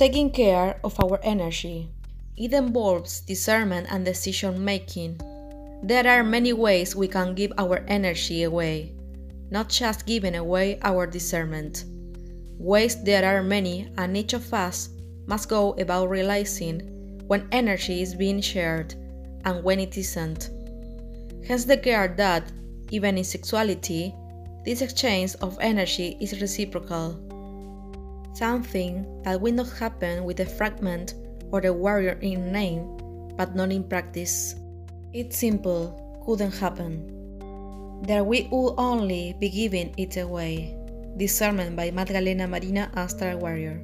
Taking care of our energy. It involves discernment and decision making. There are many ways we can give our energy away, not just giving away our discernment. Ways there are many, and each of us must go about realizing when energy is being shared and when it isn't. Hence, the care that, even in sexuality, this exchange of energy is reciprocal. Something that will not happen with the fragment or the warrior in name, but not in practice. It's simple, couldn't happen. There we will only be giving it away. Discernment by Magdalena Marina Astral Warrior.